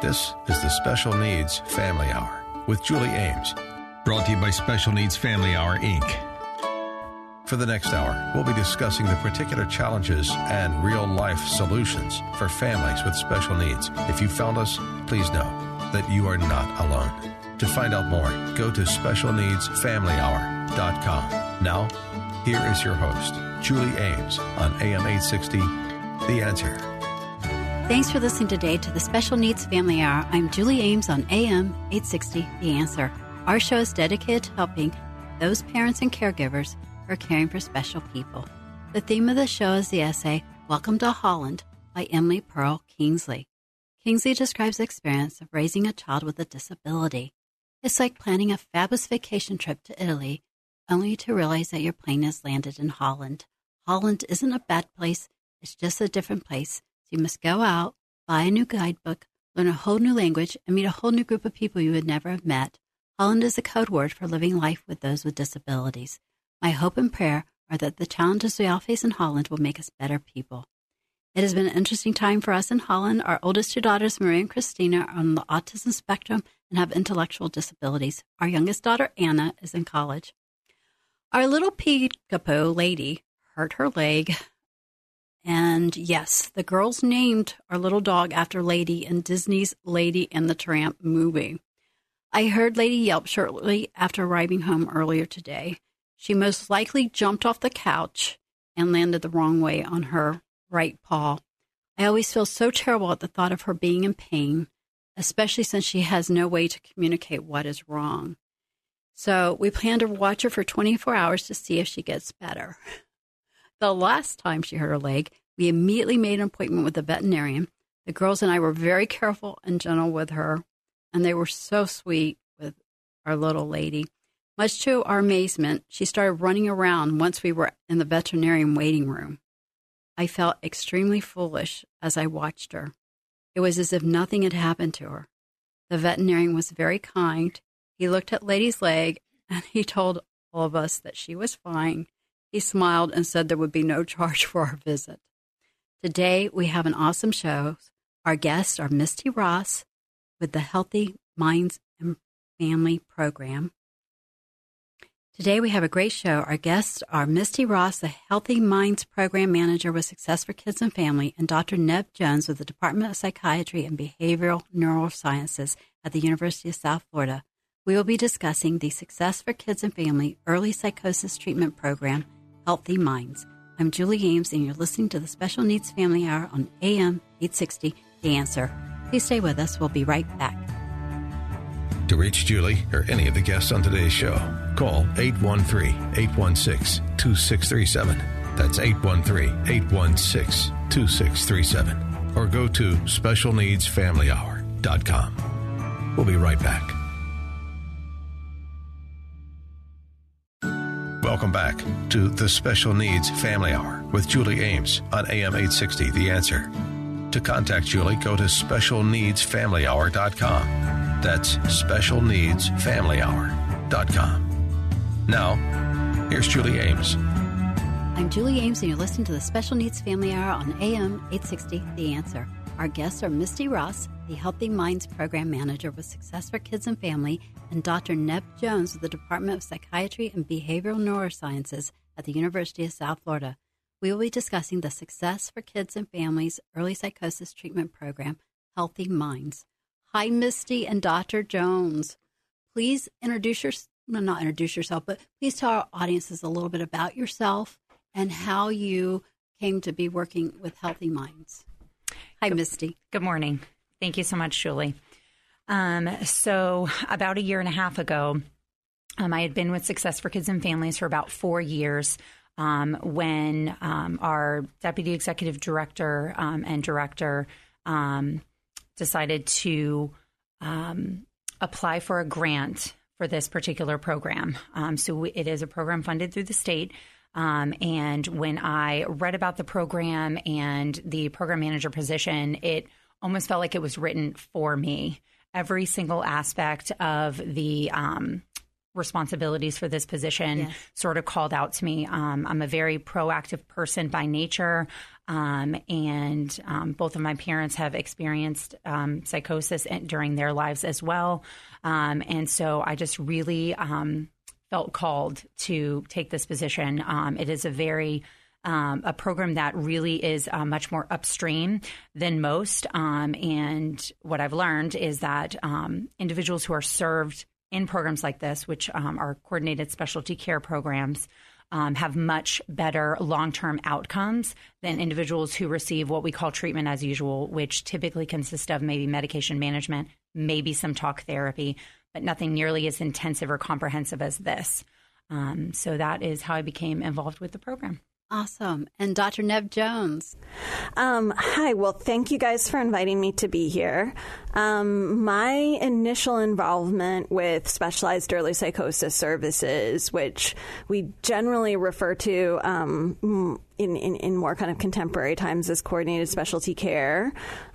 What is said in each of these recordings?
This is the Special Needs Family Hour with Julie Ames. Brought to you by Special Needs Family Hour, Inc. For the next hour, we'll be discussing the particular challenges and real life solutions for families with special needs. If you found us, please know that you are not alone. To find out more, go to specialneedsfamilyhour.com. Now, here is your host, Julie Ames on AM 860, The Answer. Thanks for listening today to the Special Needs Family Hour. I'm Julie Ames on AM 860, The Answer. Our show is dedicated to helping those parents and caregivers who are caring for special people. The theme of the show is the essay Welcome to Holland by Emily Perl Kingsley. Kingsley describes the experience of raising a child with a disability. It's like planning a fabulous vacation trip to Italy, only to realize that your plane has landed in Holland. Holland isn't a bad place, it's just a different place you must go out, buy a new guidebook, learn a whole new language, and meet a whole new group of people you would never have met. Holland is a code word for living life with those with disabilities. My hope and prayer are that the challenges we all face in Holland will make us better people. It has been an interesting time for us in Holland. Our oldest two daughters, Maria and Christina, are on the autism spectrum and have intellectual disabilities. Our youngest daughter, Anna, is in college. Our little peekapoo lady hurt her leg and yes, the girls named our little dog after Lady in Disney's Lady and the Tramp movie. I heard Lady yelp shortly after arriving home earlier today. She most likely jumped off the couch and landed the wrong way on her right paw. I always feel so terrible at the thought of her being in pain, especially since she has no way to communicate what is wrong. So we plan to watch her for 24 hours to see if she gets better. The last time she hurt her leg, we immediately made an appointment with the veterinarian. The girls and I were very careful and gentle with her, and they were so sweet with our little lady. Much to our amazement, she started running around once we were in the veterinarian waiting room. I felt extremely foolish as I watched her. It was as if nothing had happened to her. The veterinarian was very kind. He looked at Lady's leg and he told all of us that she was fine he smiled and said there would be no charge for our visit. Today, we have an awesome show. Our guests are Misty Ross with the Healthy Minds and Family Program. Today, we have a great show. Our guests are Misty Ross, the Healthy Minds Program Manager with Success for Kids and Family, and Dr. Nev Jones with the Department of Psychiatry and Behavioral Neurosciences at the University of South Florida. We will be discussing the Success for Kids and Family Early Psychosis Treatment Program Healthy Minds. I'm Julie Ames, and you're listening to the Special Needs Family Hour on AM 860 The Answer. Please stay with us. We'll be right back. To reach Julie or any of the guests on today's show, call 813 816 2637. That's 813 816 2637. Or go to specialneedsfamilyhour.com. We'll be right back. Welcome back to the Special Needs Family Hour with Julie Ames on AM 860 The Answer. To contact Julie, go to specialneedsfamilyhour.com. That's specialneedsfamilyhour.com. Now, here's Julie Ames. I'm Julie Ames, and you're listening to the Special Needs Family Hour on AM 860 The Answer. Our guests are Misty Ross, the Healthy Minds Program Manager with Success for Kids and Family, and Dr. Nev Jones of the Department of Psychiatry and Behavioral Neurosciences at the University of South Florida. We will be discussing the Success for Kids and Families Early Psychosis Treatment Program, Healthy Minds. Hi, Misty and Dr. Jones. Please introduce yourself, well, not introduce yourself, but please tell our audiences a little bit about yourself and how you came to be working with Healthy Minds. Hi, Misty. Good morning. Thank you so much, Julie. Um, so, about a year and a half ago, um, I had been with Success for Kids and Families for about four years. Um, when um, our deputy executive director um, and director um, decided to apply for a grant for this particular program. so, it is a program funded through the state. Um, and when I read about the program and the program manager position, it almost felt like it was written for me. Every single aspect of the um, responsibilities for this position Yes. sort of called out to me. Um, I'm a very proactive person by nature, um, and um, both of my parents have experienced um, psychosis during their lives as well. Um, and so I just really um, felt called to take this position. Um, it is a very um, a program that really is uh, much more upstream than most. Um, and what I've learned is that um, individuals who are served in programs like this, which um, are coordinated specialty care programs, um, have much better long term outcomes than individuals who receive what we call treatment as usual, which typically consists of maybe medication management, maybe some talk therapy, but nothing nearly as intensive or comprehensive as this. Um, so that is how I became involved with the program. Awesome. And Dr. Nev Jones. Um, hi. Well, thank you guys for inviting me to be here. Um, my initial involvement with specialized early psychosis services, which we generally refer to um, in, in, in more kind of contemporary times as coordinated specialty care.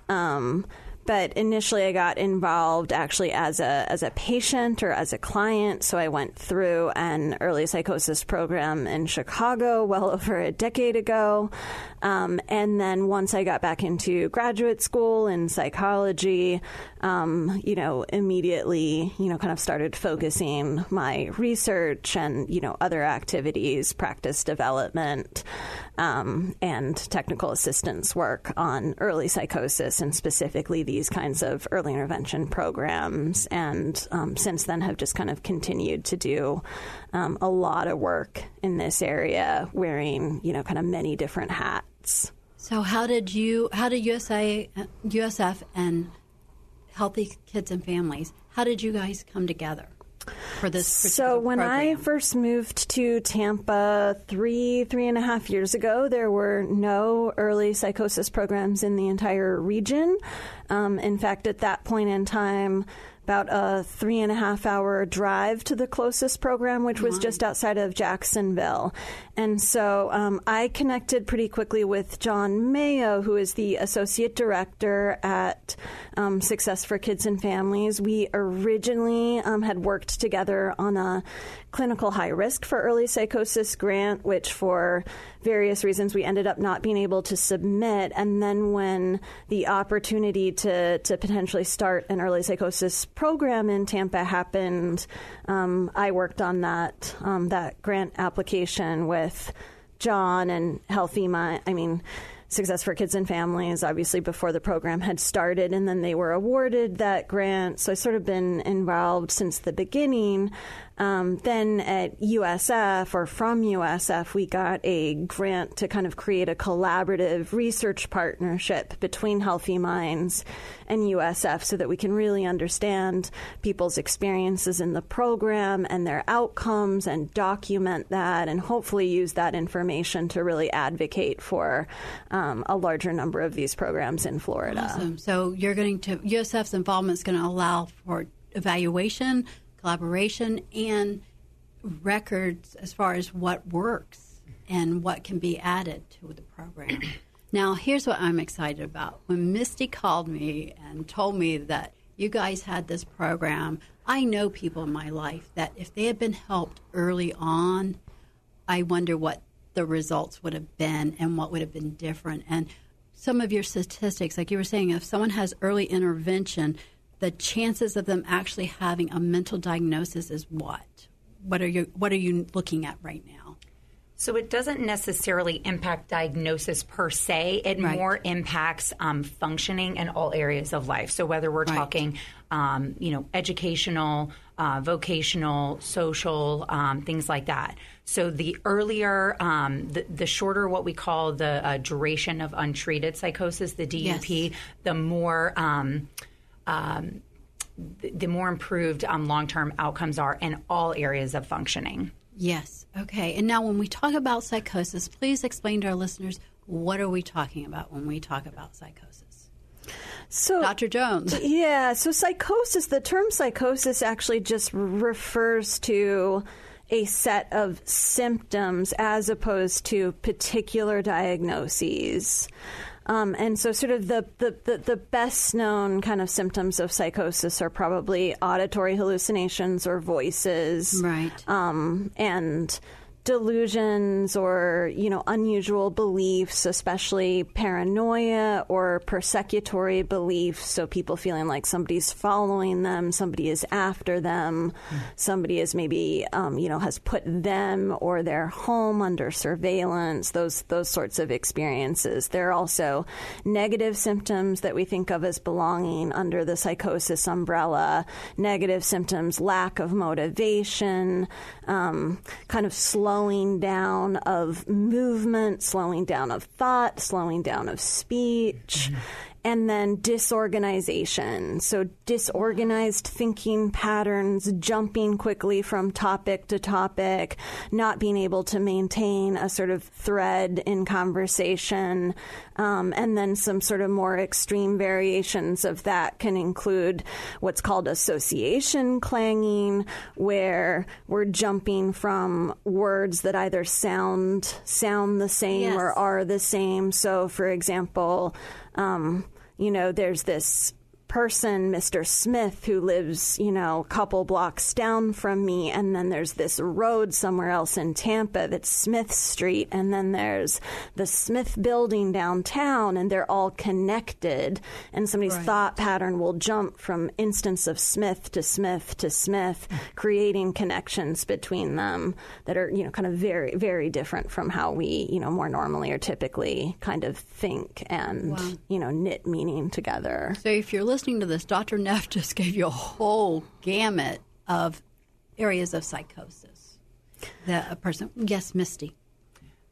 Um, but initially, I got involved actually as a as a patient or as a client. So I went through an early psychosis program in Chicago well over a decade ago, um, and then once I got back into graduate school in psychology, um, you know, immediately, you know, kind of started focusing my research and you know other activities, practice development, um, and technical assistance work on early psychosis and specifically these kinds of early intervention programs. And um, since then, have just kind of continued to do um, a lot of work in this area, wearing you know kind of many different hats. So, how did you, how did USA, USF and Healthy Kids and Families, how did you guys come together for this? So when I first moved to Tampa three, three and a half years ago, there were no early psychosis programs in the entire region. Um, in fact, at that point in time, about a three and a half hour drive to the closest program, which was just outside of Jacksonville. And so um, I connected pretty quickly with John Mayo, who is the associate director at um, Success for Kids and Families. We originally um, had worked together on a clinical high risk for early psychosis grant, which for various reasons we ended up not being able to submit. And then when the opportunity to, to potentially start an early psychosis program in Tampa happened, um, I worked on that um, that grant application with John and Healthy Mind. I mean. Success for Kids and Families, obviously, before the program had started, and then they were awarded that grant. So I sort of been involved since the beginning. Um, then at USF or from USF, we got a grant to kind of create a collaborative research partnership between Healthy Minds and USF so that we can really understand people's experiences in the program and their outcomes and document that and hopefully use that information to really advocate for um, a larger number of these programs in Florida. Awesome. So you're going to USF's involvement is going to allow for evaluation, collaboration, and records as far as what works and what can be added to the program. now, here's what I'm excited about. When Misty called me and told me that you guys had this program, I know people in my life that if they had been helped early on, I wonder what the results would have been and what would have been different. And some of your statistics, like you were saying, if someone has early intervention, the chances of them actually having a mental diagnosis is what? What are you What are you looking at right now? So it doesn't necessarily impact diagnosis per se. It Right. more impacts um, functioning in all areas of life. So whether we're Right. talking, um, you know, educational, uh, vocational, social, um, things like that. So the earlier, um, the, the shorter what we call the uh, duration of untreated psychosis, the DUP, Yes. the more. Um, the, the more improved um, long-term outcomes are in all areas of functioning. Yes. Okay. And now, when we talk about psychosis, please explain to our listeners what are we talking about when we talk about psychosis. So, Dr. Jones. Yeah, so psychosis, the term psychosis actually just refers to a set of symptoms as opposed to particular diagnoses. Um, and so, sort of the, the, the, the, best known kind of symptoms of psychosis are probably auditory hallucinations or voices. Right. Um, and delusions or you know unusual beliefs especially paranoia or persecutory beliefs. So people feeling like somebody's following them somebody is after them somebody is maybe um, you know has put them or their home under surveillance those those sorts of experiences. There are also negative symptoms that we think of as belonging under the psychosis umbrella negative symptoms lack of motivation um, kind of slow slowing down of movement, slowing down of thought, slowing down of speech. Mm-hmm and then disorganization. So, disorganized thinking patterns, jumping quickly from topic to topic, not being able to maintain a sort of thread in conversation. Um, and then some sort of more extreme variations of that can include what's called association clanging, where we're jumping from words that either sound sound the same yes. or are the same. So, for example, um, you know, there's this person, Mr. Smith, who lives, you know, a couple blocks down from me. And then there's this road somewhere else in Tampa that's Smith Street. And then there's the Smith building downtown, and they're all connected. And somebody's right. thought pattern will jump from instance of Smith to Smith to Smith, creating connections between them that are, you know, kind of very, very different from how we, you know, more normally or typically kind of think and, wow. you know, knit meaning together. So if you're listening, listening to this, Dr. Nev just gave you a whole gamut of areas of psychosis that a person. Yes, Misty.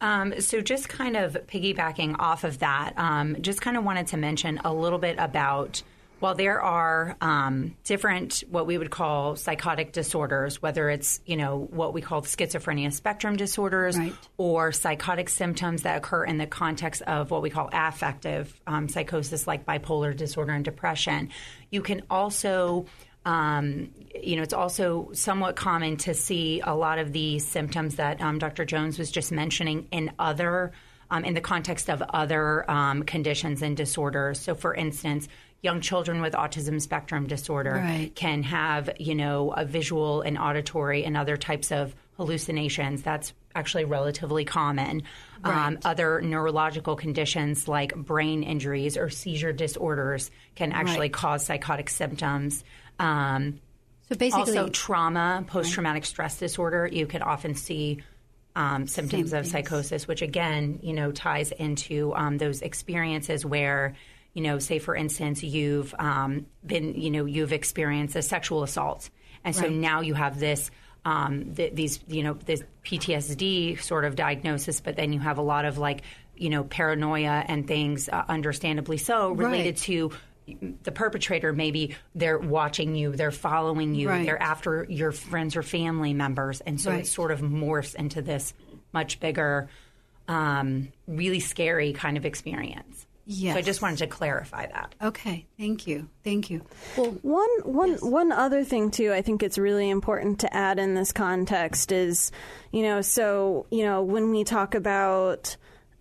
Um, so, just kind of piggybacking off of that, um, just kind of wanted to mention a little bit about while there are um, different what we would call psychotic disorders, whether it's you know what we call schizophrenia spectrum disorders right. or psychotic symptoms that occur in the context of what we call affective um, psychosis, like bipolar disorder and depression, you can also um, you know, it's also somewhat common to see a lot of the symptoms that um, Dr. Jones was just mentioning in other. Um, in the context of other um, conditions and disorders. So, for instance, young children with autism spectrum disorder right. can have, you know, a visual and auditory and other types of hallucinations. That's actually relatively common. Um, right. Um, other neurological conditions like brain injuries or seizure disorders can actually right. cause psychotic symptoms. Um, so basically, also trauma, post traumatic stress disorder, you can often see. Um, symptoms Same of things. psychosis, which again, you know, ties into um, those experiences where you know, say for instance, you've um, been, you know, you've experienced a sexual assault, and so right. now you have this. Um, th- these, you know, this PTSD sort of diagnosis, but then you have a lot of like, you know, paranoia and things, uh, understandably so, related right. to the perpetrator maybe they're watching you they're following you right. they're after your friends or family members and so right. it sort of morphs into this much bigger um, really scary kind of experience Yes. So I just wanted to clarify that. Okay, thank you, thank you. Well, one one yes. one other thing too, I think it's really important to add in this context is, you know, so you know when we talk about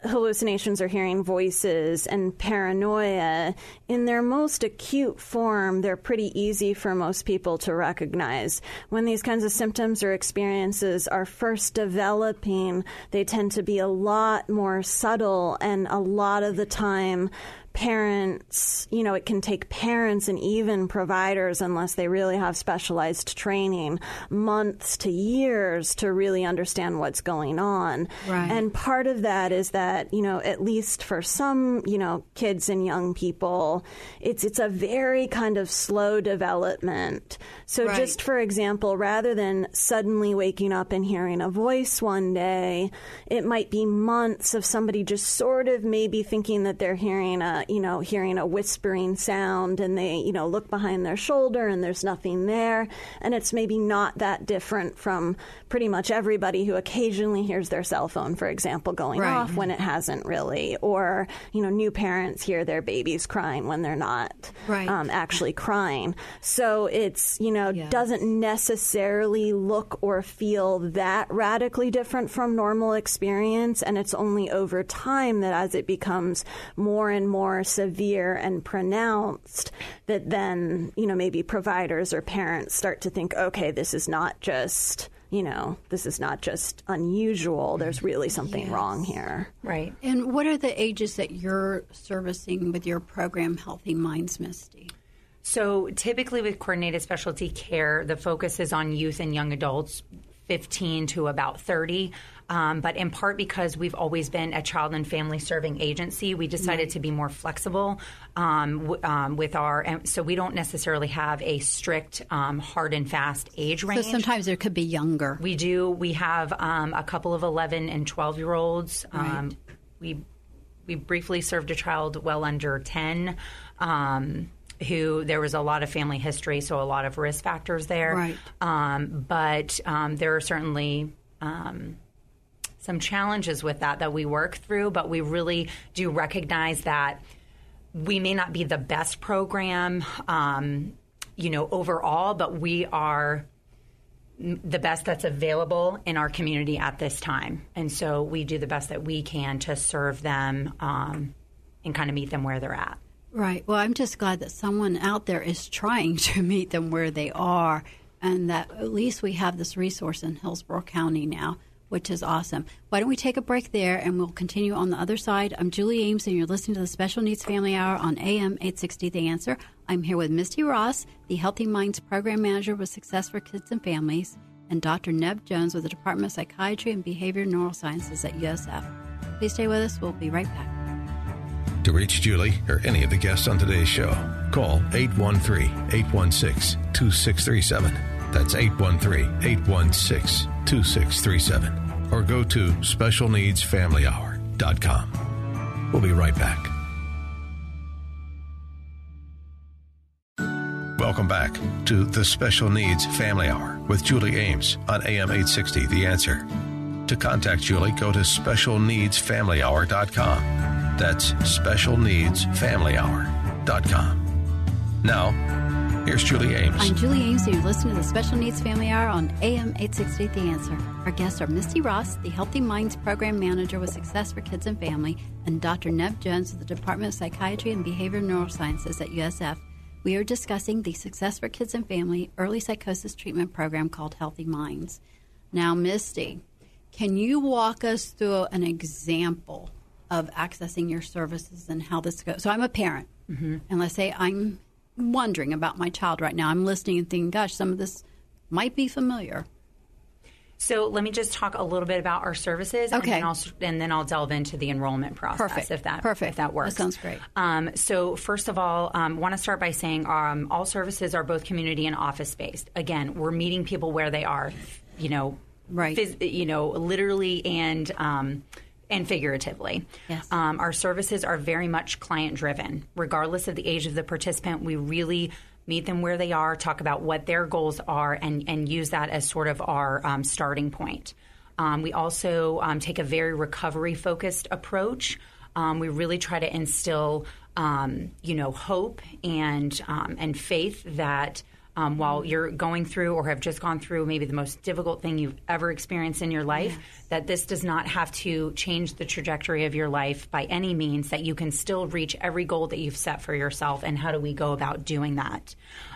hallucinations or hearing voices and paranoia, in their most acute form, they're pretty easy for most people to recognize. When these kinds of symptoms or experiences are first developing, they tend to be a lot more subtle and a lot of the time parents, you know, it can take parents and even providers, unless they really have specialized training, months to years to really understand what's going on. Right. And part of that is that, you know, at least for some, you know, kids and young people, it's it's a very kind of slow development. So right. just for example, rather than suddenly waking up and hearing a voice one day, it might be months of somebody just sort of maybe thinking that they're hearing a you know, hearing a whispering sound and they, you know, look behind their shoulder and there's nothing there. And it's maybe not that different from pretty much everybody who occasionally hears their cell phone, for example, going Right. off when it hasn't really. Or, you know, new parents hear their babies crying when they're not Right. um, actually crying. So it's, you know, Yeah. doesn't necessarily look or feel that radically different from normal experience. And it's only over time that as it becomes more and more severe and pronounced, that then, you know, maybe providers or parents start to think, okay, this is not just. You know, this is not just unusual. There's really something wrong here. Right. And what are the ages that you're servicing with your program, Healthy Minds, Misty? So typically with coordinated specialty care, the focus is on youth and young adults, 15 to about 30. Um, but in part because we've always been a child and family serving agency, we decided to be more flexible um, w- um, with our. And so we don't necessarily have a strict, um, hard and fast age range. So sometimes there could be younger. We do. We have um, a couple of 11 and 12 year olds. Um, we we briefly served a child well under 10 um, who there was a lot of family history, so a lot of risk factors there. Right. Um, but um, there are certainly. Some challenges with that that we work through, but we really do recognize that we may not be the best program, um, you know, overall, but we are the best that's available in our community at this time. And so we do the best that we can to serve them um, and kind of meet them where they're at. Right. Well, I'm just glad that someone out there is trying to meet them where they are, and that at least we have this resource in Hillsborough County now, which is awesome. Why don't we take a break there and we'll continue on the other side? I'm Julie Ames, and you're listening to the Special Needs Family Hour on AM 860 The Answer. I'm here with Misty Ross, the Healthy Minds Program Manager with Success for Kids and Families, and Dr. Nev Jones with the Department of Psychiatry and Behavioral Neurosciences at USF. Please stay with us. We'll be right back. To reach Julie or any of the guests on today's show, call 813 816 2637. That's 813 816 2637. Or go to specialneedsfamilyhour.com. We'll be right back. Welcome back to the Special Needs Family Hour with Julie Ames on AM 860 The Answer. To contact Julie, go to specialneedsfamilyhour.com. That's specialneedsfamilyhour.com. Now, here's Julie Ames. I'm Julie Ames, and you're listening to the Special Needs Family Hour on AM 860 The Answer. Our guests are Misty Ross, the Healthy Minds Program Manager with Success for Kids and Family, and Dr. Nev Jones of the Department of Psychiatry and Behavioral Neurosciences at USF. We are discussing the Success for Kids and Family early psychosis treatment program called Healthy Minds. Now, Misty, can you walk us through an example of accessing your services and how this goes? So, I'm a parent, mm-hmm. and let's say I'm wondering about my child right now. I'm listening and thinking, gosh, some of this might be familiar. So let me just talk a little bit about our services, Okay. and then I'll, and then I'll delve into the enrollment process Perfect. if that Perfect. if that works. That sounds great. Um, so first of all, um, want to start by saying um, all services are both community and office based. Again, we're meeting people where they are, you know, Right. phys- you know, literally and. Um, and figuratively. Yes. Um, our services are very much client driven. Regardless of the age of the participant, we really meet them where they are, talk about what their goals are, and, and use that as sort of our um, starting point. Um, we also um, take a very recovery focused approach. Um, we really try to instill, um, you know, hope and um, and faith that um, while you're going through or have just gone through maybe the most difficult thing you've ever experienced in your life, that this does not have to change the trajectory of your life by any means, that you can still reach every goal that you've set for yourself. And how do we go about doing that?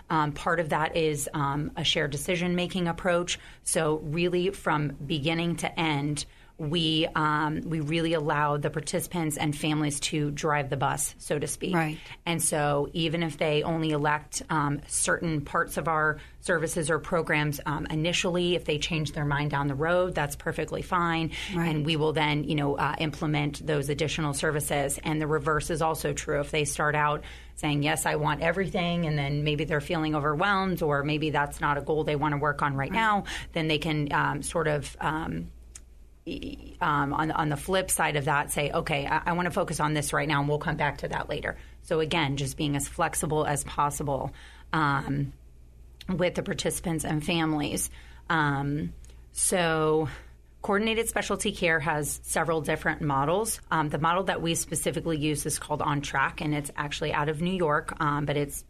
Um, part of that is um, a shared decision making approach. So, really, from beginning to end, we um, we really allow the participants and families to drive the bus, so to speak. Right. And so, even if they only elect um, certain parts of our services or programs um, initially, if they change their mind down the road, that's perfectly fine. Right. And we will then, you know, uh, implement those additional services. And the reverse is also true. If they start out saying, "Yes, I want everything," and then maybe they're feeling overwhelmed, or maybe that's not a goal they want to work on right, now, then they can um, sort of. Um, um, on on the flip side of that, say, okay, I, I want to focus on this right now, and we'll come back to that later. So again, just being as flexible as possible um, with the participants and families. Um, so. Coordinated specialty care has several different models. Um, the model that we specifically use is called On Track, and it's actually out of New York, um, but it's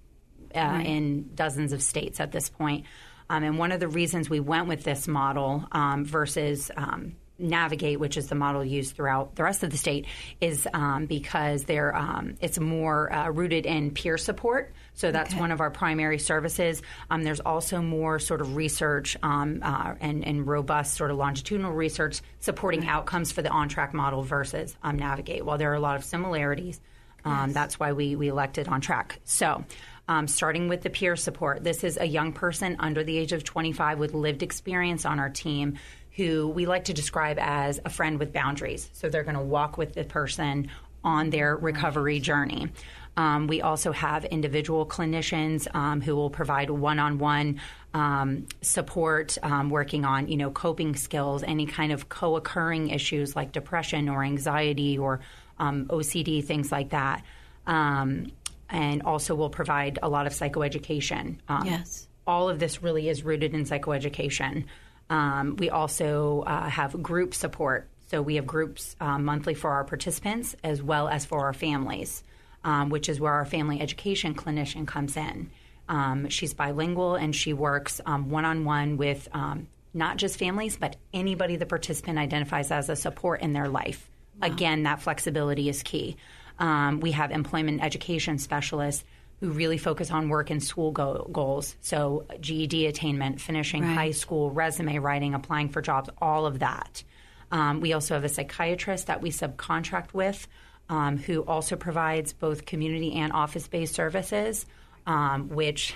uh, right. in dozens of states at this point. Um, and one of the reasons we went with this model um, versus um, Navigate, which is the model used throughout the rest of the state, is um, because they're um, it's more uh, rooted in peer support. So that's okay. one of our primary services. Um, there's also more sort of research um, uh, and, and, robust sort of longitudinal research supporting right. outcomes for the on track model versus um, Navigate. While there are a lot of similarities, um, yes. that's why we, we elected on track. So. Um, starting with the peer support. This is a young person under the age of 25 with lived experience on our team who we like to describe as a friend with boundaries. So they're going to walk with the person on their recovery journey. Um, we also have individual clinicians um, who will provide one-on-one um, support, um, working on you know coping skills, any kind of co-occurring issues like depression or anxiety or um, OCD, things like that. Um, and also will provide a lot of psychoeducation. yes, all of this really is rooted in psychoeducation. Um, we also uh, have group support. So we have groups uh, monthly for our participants as well as for our families, um, which is where our family education clinician comes in. Um, she's bilingual and she works one on one with um, not just families, but anybody the participant identifies as a support in their life. Wow. Again, that flexibility is key. Um, we have employment education specialists who really focus on work and school go- goals. So, GED attainment, finishing right. high school, resume writing, applying for jobs, all of that. Um, we also have a psychiatrist that we subcontract with um, who also provides both community and office based services, um, which,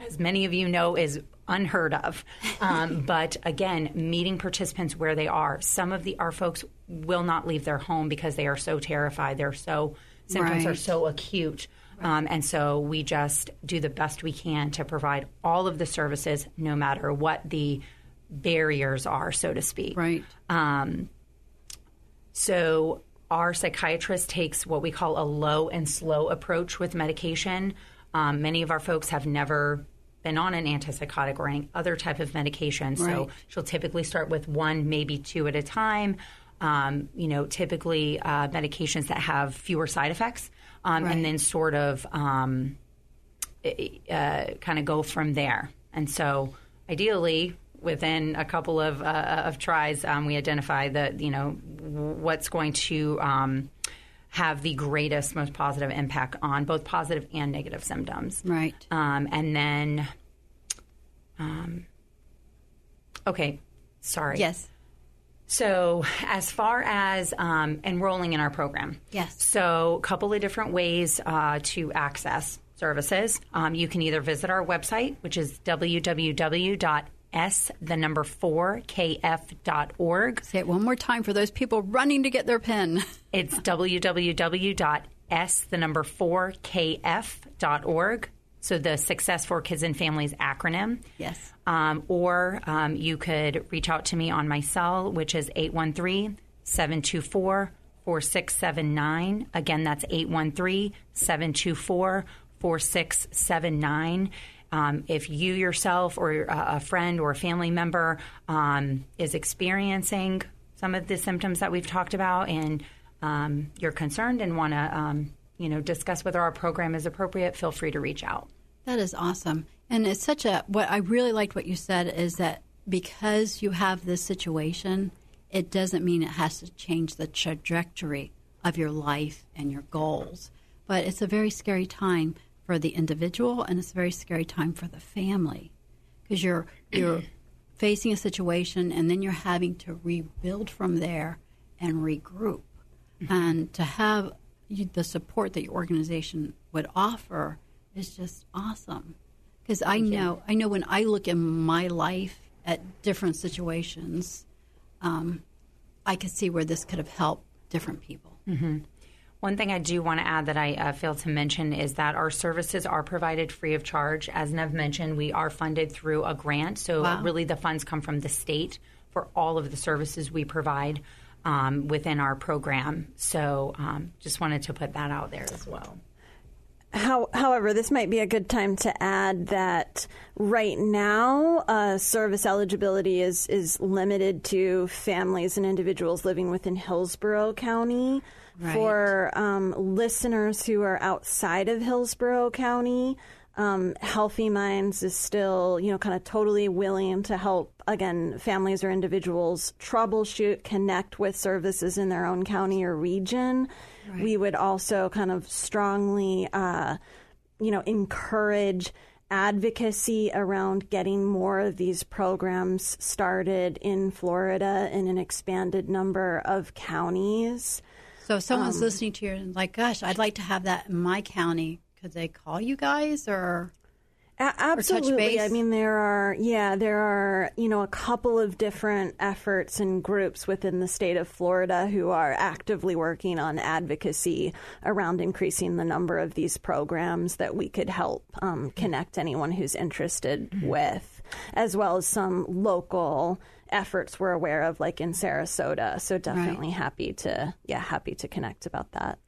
as many of you know, is unheard of. Um, but again, meeting participants where they are. Some of the our folks will not leave their home because they are so terrified. They're so symptoms right. are so acute. Um, and so we just do the best we can to provide all of the services, no matter what the barriers are, so to speak. Right. Um, so our psychiatrist takes what we call a low and slow approach with medication. Um, many of our folks have never been on an antipsychotic or any other type of medication, so right. she'll typically start with one, maybe two at a time. Um, you know, typically uh, medications that have fewer side effects um, right. and then sort of um, uh, kind of go from there. And so, ideally, within a couple of uh, of tries, um, we identify that you know what's going to um, have the greatest, most positive impact on both positive and negative symptoms. Right. Um, and then, um, okay, sorry. Yes. So, as far as um, enrolling in our program, yes. So, a couple of different ways uh, to access services. Um, you can either visit our website, which is www.s the number four kf.org. Say it one more time for those people running to get their pen. it's www.s the number four kf.org. So the Success for Kids and Families acronym. Yes. Um, or um, you could reach out to me on my cell, which is 813 724 4679. Again, that's 813 724 4679. Um, if you yourself or a friend or a family member um, is experiencing some of the symptoms that we've talked about and um, you're concerned and want to um, you know, discuss whether our program is appropriate, feel free to reach out. That is awesome. And it's such a, what I really liked what you said is that because you have this situation, it doesn't mean it has to change the trajectory of your life and your goals. But it's a very scary time for the individual and it's a very scary time for the family because you're, you're facing a situation and then you're having to rebuild from there and regroup. And to have you, the support that your organization would offer is just awesome. Because I know, I know when I look in my life at different situations, um, I could see where this could have helped different people. Mm-hmm. One thing I do want to add that I uh, failed to mention is that our services are provided free of charge. As Nev mentioned, we are funded through a grant, so wow. really the funds come from the state for all of the services we provide um, within our program. So um, just wanted to put that out there as well. How, however, this might be a good time to add that right now, uh, service eligibility is is limited to families and individuals living within Hillsborough County. Right. For um, listeners who are outside of Hillsborough County, um, Healthy Minds is still, you know, kind of totally willing to help, again, families or individuals troubleshoot, connect with services in their own county or region. We would also kind of strongly, uh, you know, encourage advocacy around getting more of these programs started in Florida in an expanded number of counties. So if someone's listening to you and like, gosh, I'd like to have that in my county, could they call you guys or? A- absolutely. I mean, there are, yeah, there are, you know, a couple of different efforts and groups within the state of Florida who are actively working on advocacy around increasing the number of these programs that we could help um, connect anyone who's interested with, as well as some local efforts we're aware of, like in Sarasota. So definitely happy to, yeah, happy to connect about that.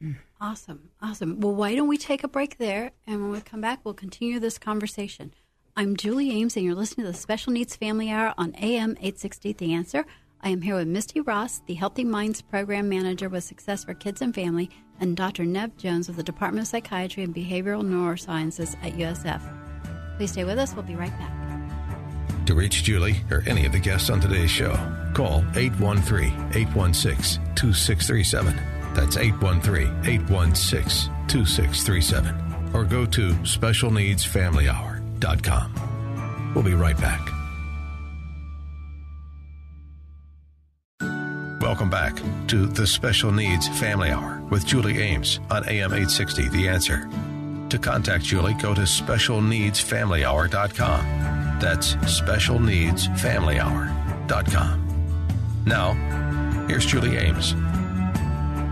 Awesome. Awesome. Well, why don't we take a break there? And when we come back, we'll continue this conversation. I'm Julie Ames, and you're listening to the Special Needs Family Hour on AM 860 The Answer. I am here with Misty Ross, the Healthy Minds Program Manager with Success for Kids and Family, and Dr. Nev Jones of the Department of Psychiatry and Behavioral Neurosciences at USF. Please stay with us. We'll be right back. To reach Julie or any of the guests on today's show, call 813 816 2637. That's 813 816 2637. Or go to specialneedsfamilyhour.com. We'll be right back. Welcome back to the Special Needs Family Hour with Julie Ames on AM 860 The Answer. To contact Julie, go to specialneedsfamilyhour.com. That's specialneedsfamilyhour.com. Now, here's Julie Ames.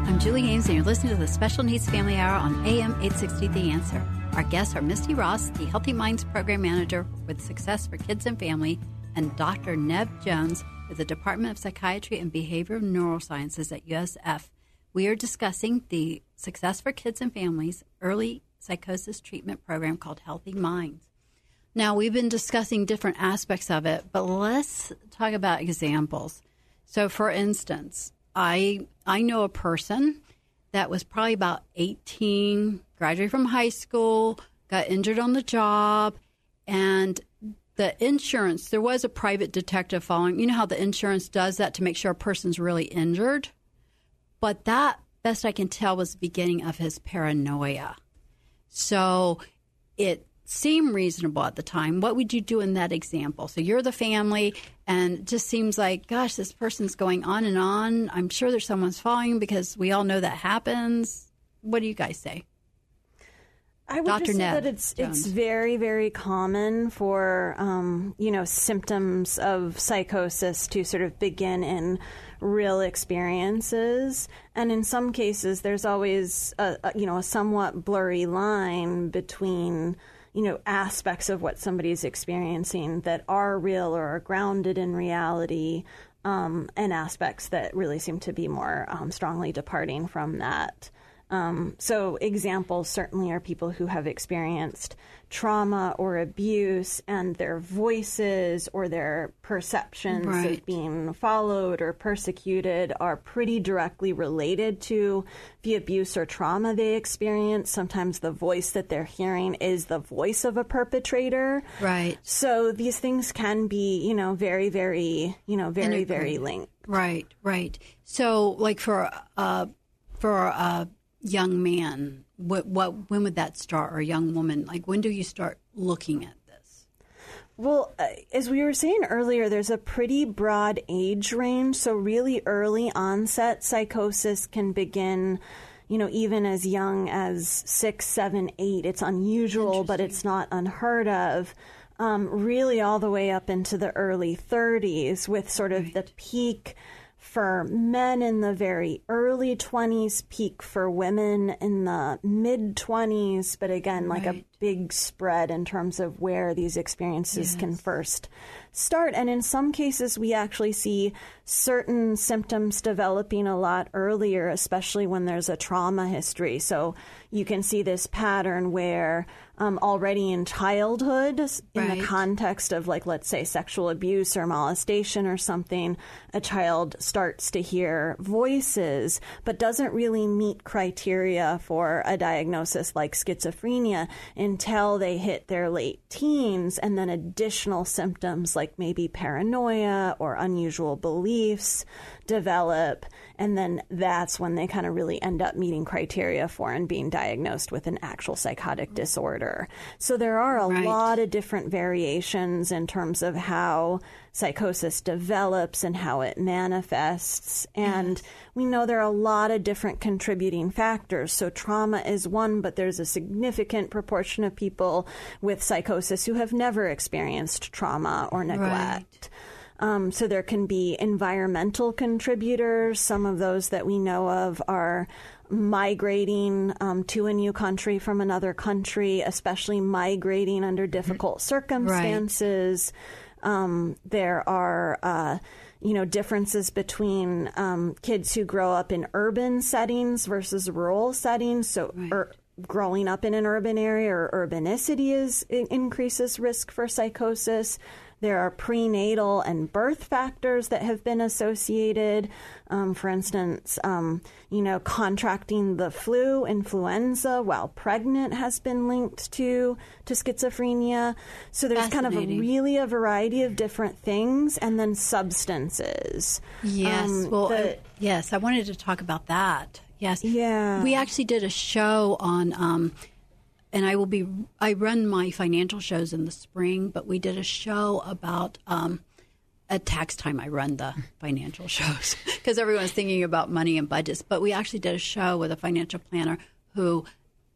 I'm Julie Ames, and you're listening to the Special Needs Family Hour on AM 860 The Answer. Our guests are Misty Ross, the Healthy Minds Program Manager with Success for Kids and Family, and Dr. Nev Jones with the Department of Psychiatry and Behavioral Neurosciences at USF. We are discussing the Success for Kids and Families early psychosis treatment program called Healthy Minds. Now, we've been discussing different aspects of it, but let's talk about examples. So, for instance, I I know a person that was probably about 18, graduated from high school, got injured on the job, and the insurance, there was a private detective following. You know how the insurance does that to make sure a person's really injured? But that, best I can tell, was the beginning of his paranoia. So it seemed reasonable at the time. What would you do in that example? So you're the family, and it just seems like, gosh, this person's going on and on. I'm sure there's someone's following because we all know that happens. What do you guys say? I would Dr. just say Ned that it's Jones. it's very very common for um, you know symptoms of psychosis to sort of begin in real experiences, and in some cases there's always a, a you know a somewhat blurry line between you know aspects of what somebody's experiencing that are real or are grounded in reality. Um, and aspects that really seem to be more um, strongly departing from that. Um, so, examples certainly are people who have experienced trauma or abuse, and their voices or their perceptions Right. of being followed or persecuted are pretty directly related to the abuse or trauma they experience. Sometimes the voice that they're hearing is the voice of a perpetrator. Right. So, these things can be, you know, very, very, you know, very, very linked. Right, right. So, like for uh, for a young man, what what when would that start, or young woman? Like when do you start looking at this? Well, uh, as we were saying earlier, there's a pretty broad age range. So, really early onset psychosis can begin, you know, even as young as six, seven, eight. It's unusual, but it's not unheard of. Um, really, all the way up into the early 30s, with sort of the peak for men in the very early 20s, peak for women in the mid 20s, but again, like Right. a big spread in terms of where these experiences yes. can first start. And in some cases, we actually see certain symptoms developing a lot earlier, especially when there's a trauma history. So you can see this pattern where um, already in childhood, in right. the context of, like, let's say sexual abuse or molestation or something, a child starts to hear voices but doesn't really meet criteria for a diagnosis like schizophrenia until they hit their late teens, and then additional symptoms like maybe paranoia or unusual beliefs develop. And then that's when they kind of really end up meeting criteria for and being diagnosed with an actual psychotic disorder. So there are a right. lot of different variations in terms of how psychosis develops and how it manifests. And we know there are a lot of different contributing factors. So trauma is one, but there's a significant proportion of people with psychosis who have never experienced trauma or neglect. Right. Um, so there can be environmental contributors. Some of those that we know of are migrating um, to a new country from another country, especially migrating under difficult circumstances. Right. Um, there are uh, you know differences between um, kids who grow up in urban settings versus rural settings. So. Right. Er, growing up in an urban area or urbanicity is increases risk for psychosis. There are prenatal and birth factors that have been associated. Um, for instance, um, you know, contracting the flu, influenza while pregnant has been linked to to schizophrenia. So there's kind of a really a variety of different things, and then substances. Yes. Um, well, the, I, yes, I wanted to talk about that. Yes. Yeah. We actually did a show on um, and I will be. I run my financial shows in the spring, but we did a show about um, at tax time. I run the financial shows because everyone's thinking about money and budgets. But we actually did a show with a financial planner who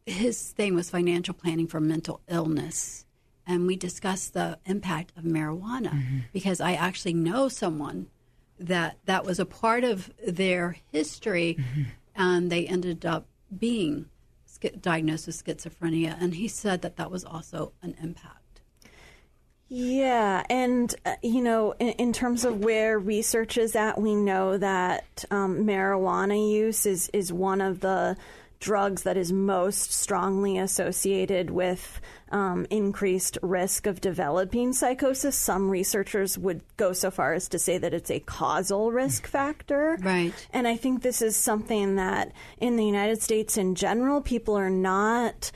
his thing was financial planning for mental illness, and we discussed the impact of marijuana mm-hmm. because I actually know someone that that was a part of their history, mm-hmm. and they ended up being diagnosed with schizophrenia, and he said that that was also an impact. Yeah, and uh, you know, in, in, terms of where research is at, we know that um, marijuana use is is one of the drugs that is most strongly associated with um, increased risk of developing psychosis. Some researchers would go so far as to say that it's a causal risk factor. Right. And I think this is something that in the United States in general, people are not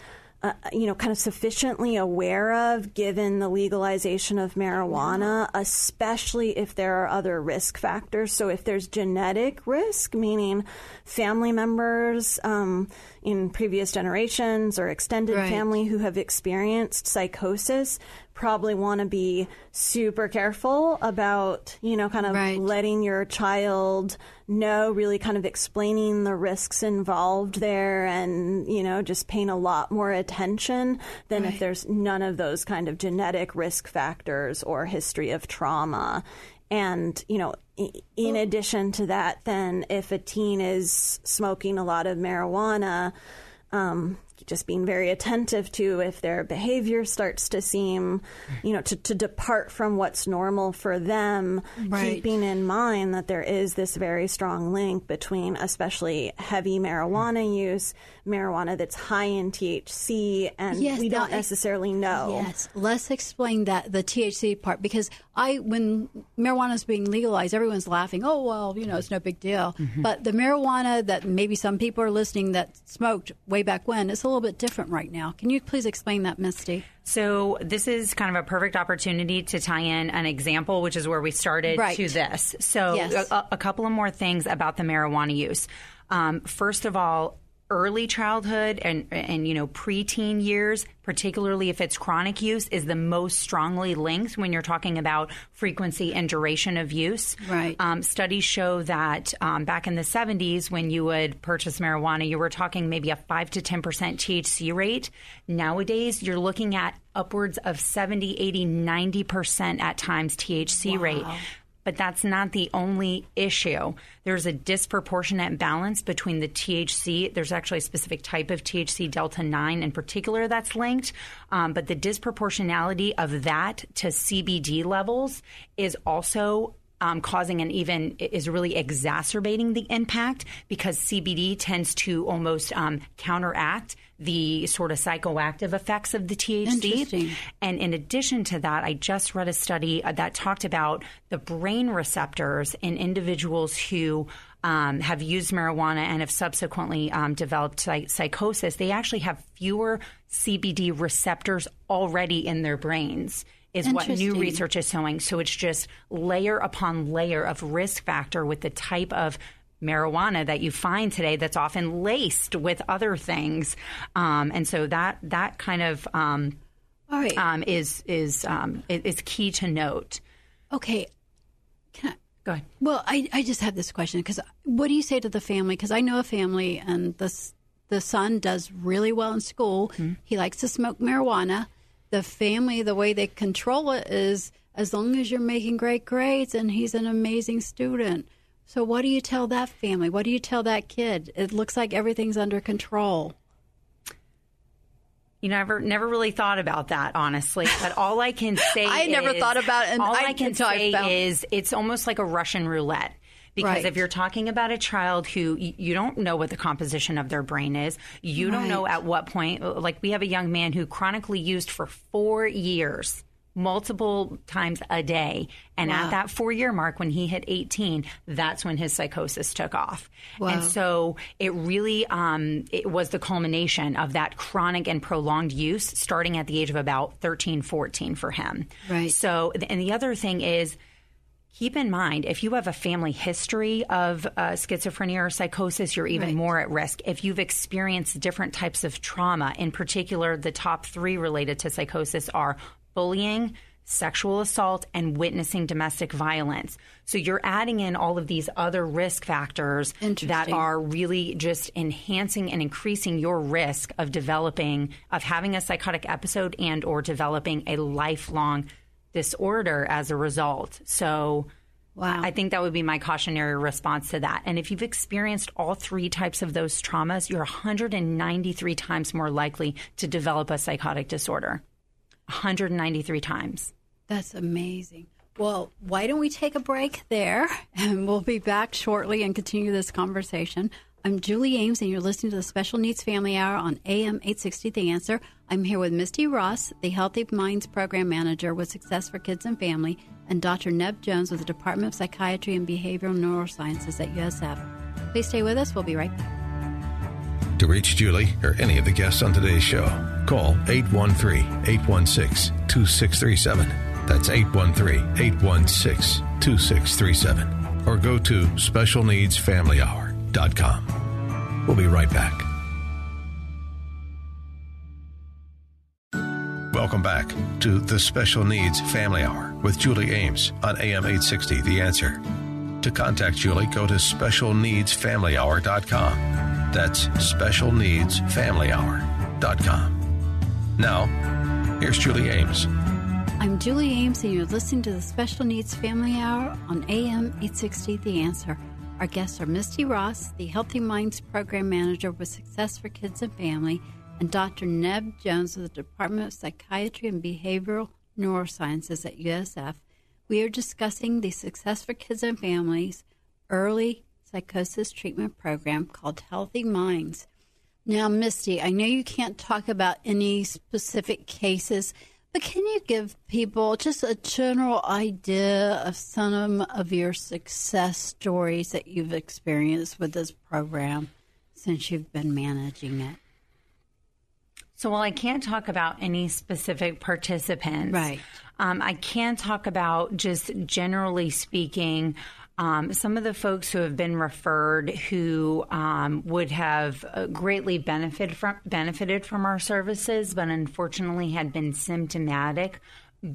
uh, you know, kind of sufficiently aware of given the legalization of marijuana, especially if there are other risk factors. So, if there's genetic risk, meaning family members um, in previous generations or extended right. family who have experienced psychosis, probably want to be super careful about, you know, kind of right. letting your child know, really kind of explaining the risks involved there and, you know, just paying a lot more attention than right. if there's none of those kind of genetic risk factors or history of trauma. And, you know, in addition to that, then if a teen is smoking a lot of marijuana, um, just being very attentive to if their behavior starts to seem, you know, to, to depart from what's normal for them, right. keeping in mind that there is this very strong link between especially heavy marijuana use, marijuana that's high in THC, and yes, we don't necessarily know. Yes, let's explain that the THC part because I, when marijuana is being legalized, everyone's laughing. Oh well, you know, it's no big deal. Mm-hmm. But the marijuana that maybe some people are listening that smoked way back when, it's a little bit different right now. Can you please explain that, Misty? So this is kind of a perfect opportunity to tie in an example, which is where we started right. to this. So yes. a, a, couple of more things about the marijuana use. Um, first of all, early childhood and and you know preteen years, particularly if it's chronic use, is the most strongly linked when you're talking about frequency and duration of use. Right. Um, studies show that um, back in the 70s, when you would purchase marijuana, you were talking maybe a five to 10 percent THC rate. Nowadays, you're looking at upwards of 70, 80, 90 percent at times THC wow. rate but that's not the only issue. There's a disproportionate balance between the THC. There's actually a specific type of THC, Delta 9 in particular, that's linked. Um, but the disproportionality of that to CBD levels is also um, causing and even is really exacerbating the impact because CBD tends to almost um, counteract the sort of psychoactive effects of the THC. And in addition to that, I just read a study uh, that talked about the brain receptors in individuals who um, have used marijuana and have subsequently um, developed psych- psychosis. They actually have fewer CBD receptors already in their brains is what new research is showing. So it's just layer upon layer of risk factor with the type of marijuana that you find today that's often laced with other things, um, and so that that kind of um, all right um, is is um, is key to note. Okay, Can I, go ahead. Well, I I just have this question because what do you say to the family? Because I know a family and the the son does really well in school. Mm-hmm. He likes to smoke marijuana. The family, the way they control it is as long as you're making great grades and he's an amazing student so, what do you tell that family? What do you tell that kid? It looks like everything's under control. You know, I've never really thought about that, honestly. But all I can say, I is, never thought about it. all I, I can say is, it's almost like a Russian roulette. Because right. if you're talking about a child who you don't know what the composition of their brain is, you right. don't know at what point. Like we have a young man who chronically used for four years multiple times a day. And wow. at that four year mark, when he hit 18, that's when his psychosis took off. Wow. And so it really um, it was the culmination of that chronic and prolonged use starting at the age of about 13, 14 for him. Right. So, and the other thing is, keep in mind if you have a family history of uh, schizophrenia or psychosis, you're even right. more at risk. If you've experienced different types of trauma, in particular, the top three related to psychosis are bullying, sexual assault, and witnessing domestic violence. So you're adding in all of these other risk factors that are really just enhancing and increasing your risk of developing, of having a psychotic episode and or developing a lifelong disorder as a result. So Wow. I think that would be my cautionary response to that. And if you've experienced all three types of those traumas, you're 193 times more likely to develop a psychotic disorder. 193 times. That's amazing. Well, why don't we take a break there and we'll be back shortly and continue this conversation. I'm Julie Ames, and you're listening to the Special Needs Family Hour on AM 860 The Answer. I'm here with Misty Ross, the Healthy Minds Program Manager with Success for Kids and Family, and Dr. Nev Jones with the Department of Psychiatry and Behavioral Neurosciences at USF. Please stay with us. We'll be right back. To reach Julie or any of the guests on today's show, call 813 816 2637. That's 813 816 2637. Or go to specialneedsfamilyhour.com. We'll be right back. Welcome back to the Special Needs Family Hour with Julie Ames on AM 860 The Answer. To contact Julie, go to specialneedsfamilyhour.com. That's specialneedsfamilyhour.com. Now, here's Julie Ames. I'm Julie Ames, and you're listening to the Special Needs Family Hour on AM 860 The Answer. Our guests are Misty Ross, the Healthy Minds Program Manager with Success for Kids and Family, and Dr. Nev Jones of the Department of Psychiatry and Behavioral Neurosciences at USF. We are discussing the Success for Kids and Families early psychosis treatment program called Healthy Minds. Now, Misty, I know you can't talk about any specific cases, but can you give people just a general idea of some of your success stories that you've experienced with this program since you've been managing it? So, while I can't talk about any specific participants, right? Um, I can talk about just generally speaking um, some of the folks who have been referred who um, would have uh, greatly benefited from benefited from our services, but unfortunately had been symptomatic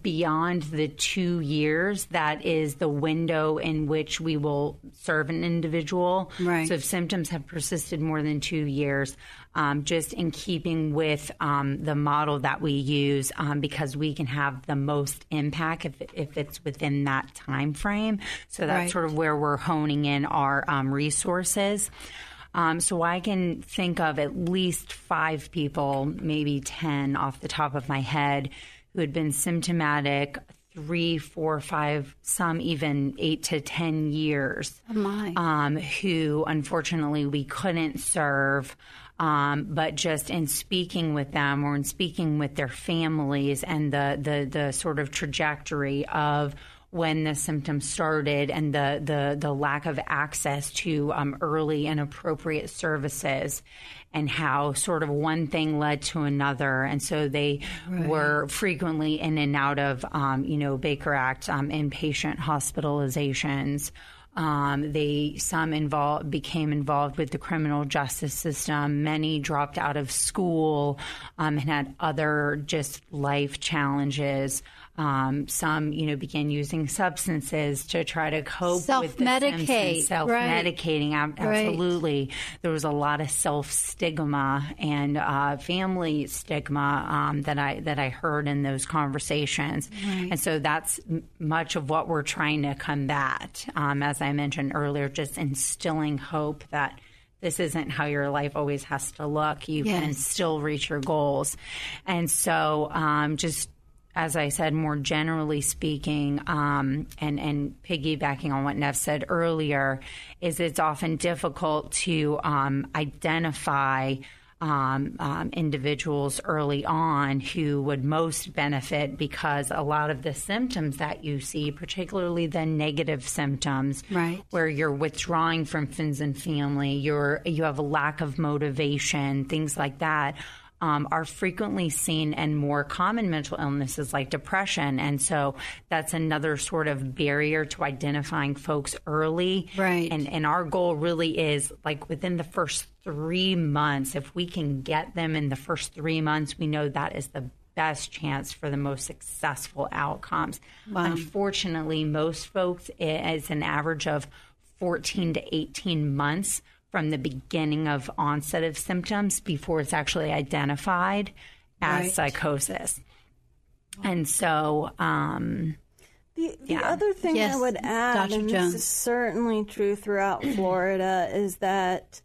beyond the two years, that is the window in which we will serve an individual. Right. So if symptoms have persisted more than two years, um, just in keeping with um, the model that we use, um, because we can have the most impact if, if it's within that time frame. So that's Right. sort of where we're honing in our um, resources. Um, so I can think of at least five people, maybe 10 off the top of my head, who had been symptomatic three, four, five, some even eight to 10 years Oh, my. um, who unfortunately we couldn't serve. Um, but just in speaking with them or in speaking with their families and the, the, the sort of trajectory of when the symptoms started and the, the, the lack of access to um, early and appropriate services and how sort of one thing led to another. And so they were frequently in and out of, um, you know, Baker Act um, inpatient hospitalizations. Um, they some involved became involved with the criminal justice system. Many dropped out of school um, and had other just life challenges. Um, some, you know, began using substances to try to cope with the symptoms, Self-medicate, self-medicating. Right. Absolutely, there was a lot of self stigma and uh, family stigma um, that I that I heard in those conversations, and so that's m- much of what we're trying to combat. Um, as I mentioned earlier, just instilling hope that. This isn't how your life always has to look. You can still reach your goals. And so, um, just as I said, more generally speaking, um, and, and piggybacking on what Nev said earlier, is it's often difficult to um, identify um, um, individuals early on who would most benefit because a lot of the symptoms that you see, particularly the negative symptoms, Right. where you're withdrawing from friends and family, you're you have a lack of motivation, things like that. Um, are frequently seen in more common mental illnesses like depression. And so that's another sort of barrier to identifying folks early. Right. And, and our goal really is like within the first three months, if we can get them in the first three months, we know that is the best chance for the most successful outcomes. Unfortunately, most folks, it's an average of 14 to 18 months from the beginning of onset of symptoms before it's actually identified as Right. psychosis. And so, um, The, the Yeah. other thing Yes, I would add, Dr. and Jones. this is certainly true throughout Florida, is that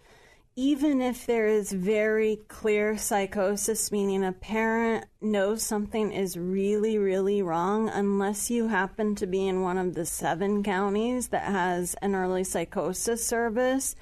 even if there is very clear psychosis, meaning a parent knows something is really, really wrong, unless you happen to be in one of the seven counties that has an early psychosis service,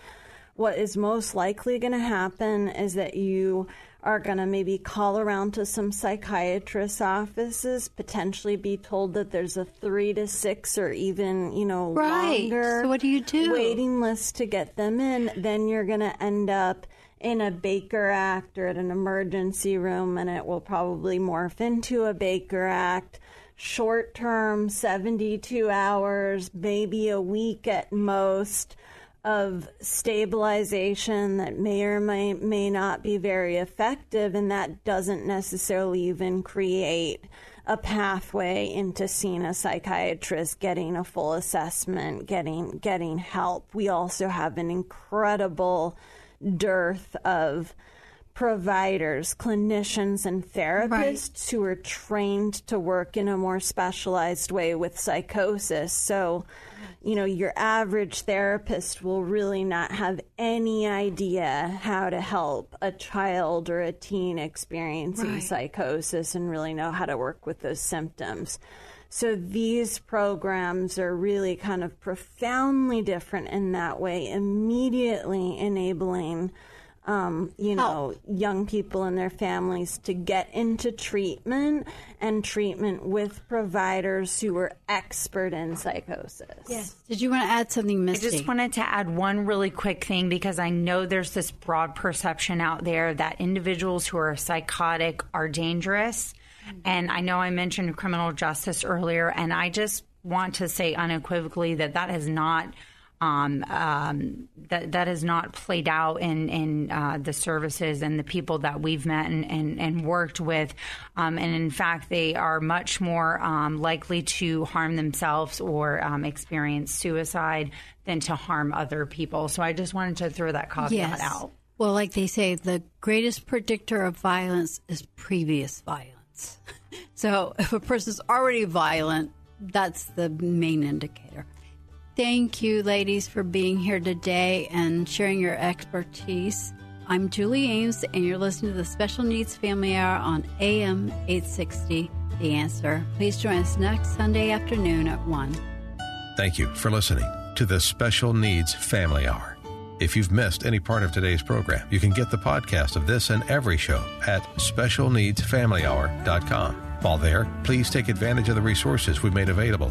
what is most likely going to happen is that you are going to maybe call around to some psychiatrist's offices, potentially be told that there's a three to six or even, you know, Right. longer So what do you do? waiting list to get them in. Then you're going to end up in a Baker Act or at an emergency room, and it will probably morph into a Baker Act. Short term, 72 hours, maybe a week at most of stabilization that may or may, may not be very effective, and that doesn't necessarily even create a pathway into seeing a psychiatrist, getting a full assessment, getting getting help. We also have an incredible dearth of providers, clinicians, and therapists who are trained to work in a more specialized way with psychosis. So, you know, your average therapist will really not have any idea how to help a child or a teen experiencing Right. psychosis and really know how to work with those symptoms. So these programs are really kind of profoundly different in that way, immediately enabling um, you know, young people and their families to get into treatment and treatment with providers who are expert in psychosis. Yes. Did you want to add something, Misty? I just wanted to add one really quick thing because I know there's this broad perception out there that individuals who are psychotic are dangerous. And I know I mentioned criminal justice earlier, and I just want to say unequivocally that that is not um, um, that that has not played out in in uh, the services and the people that we've met and, and, and worked with, um, and in fact, they are much more um, likely to harm themselves or um, experience suicide than to harm other people. So I just wanted to throw that caveat Yes. out. Well, like they say, the greatest predictor of violence is previous violence. So if a person's already violent, that's the main indicator. Thank you, ladies, for being here today and sharing your expertise. I'm Julie Ames, and you're listening to the Special Needs Family Hour on AM 860 The Answer. Please join us next Sunday afternoon at 1. Thank you for listening to the Special Needs Family Hour. If you've missed any part of today's program, you can get the podcast of this and every show at specialneedsfamilyhour.com. While there, please take advantage of the resources we've made available.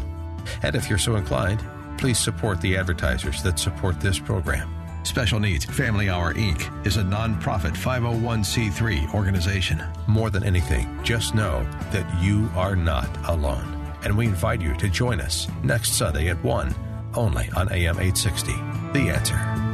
And if you're so inclined, please support the advertisers that support this program. Special Needs Family Hour Inc. is a nonprofit 501c3 organization. More than anything, just know that you are not alone. And we invite you to join us next Sunday at 1, only on AM 860. The answer.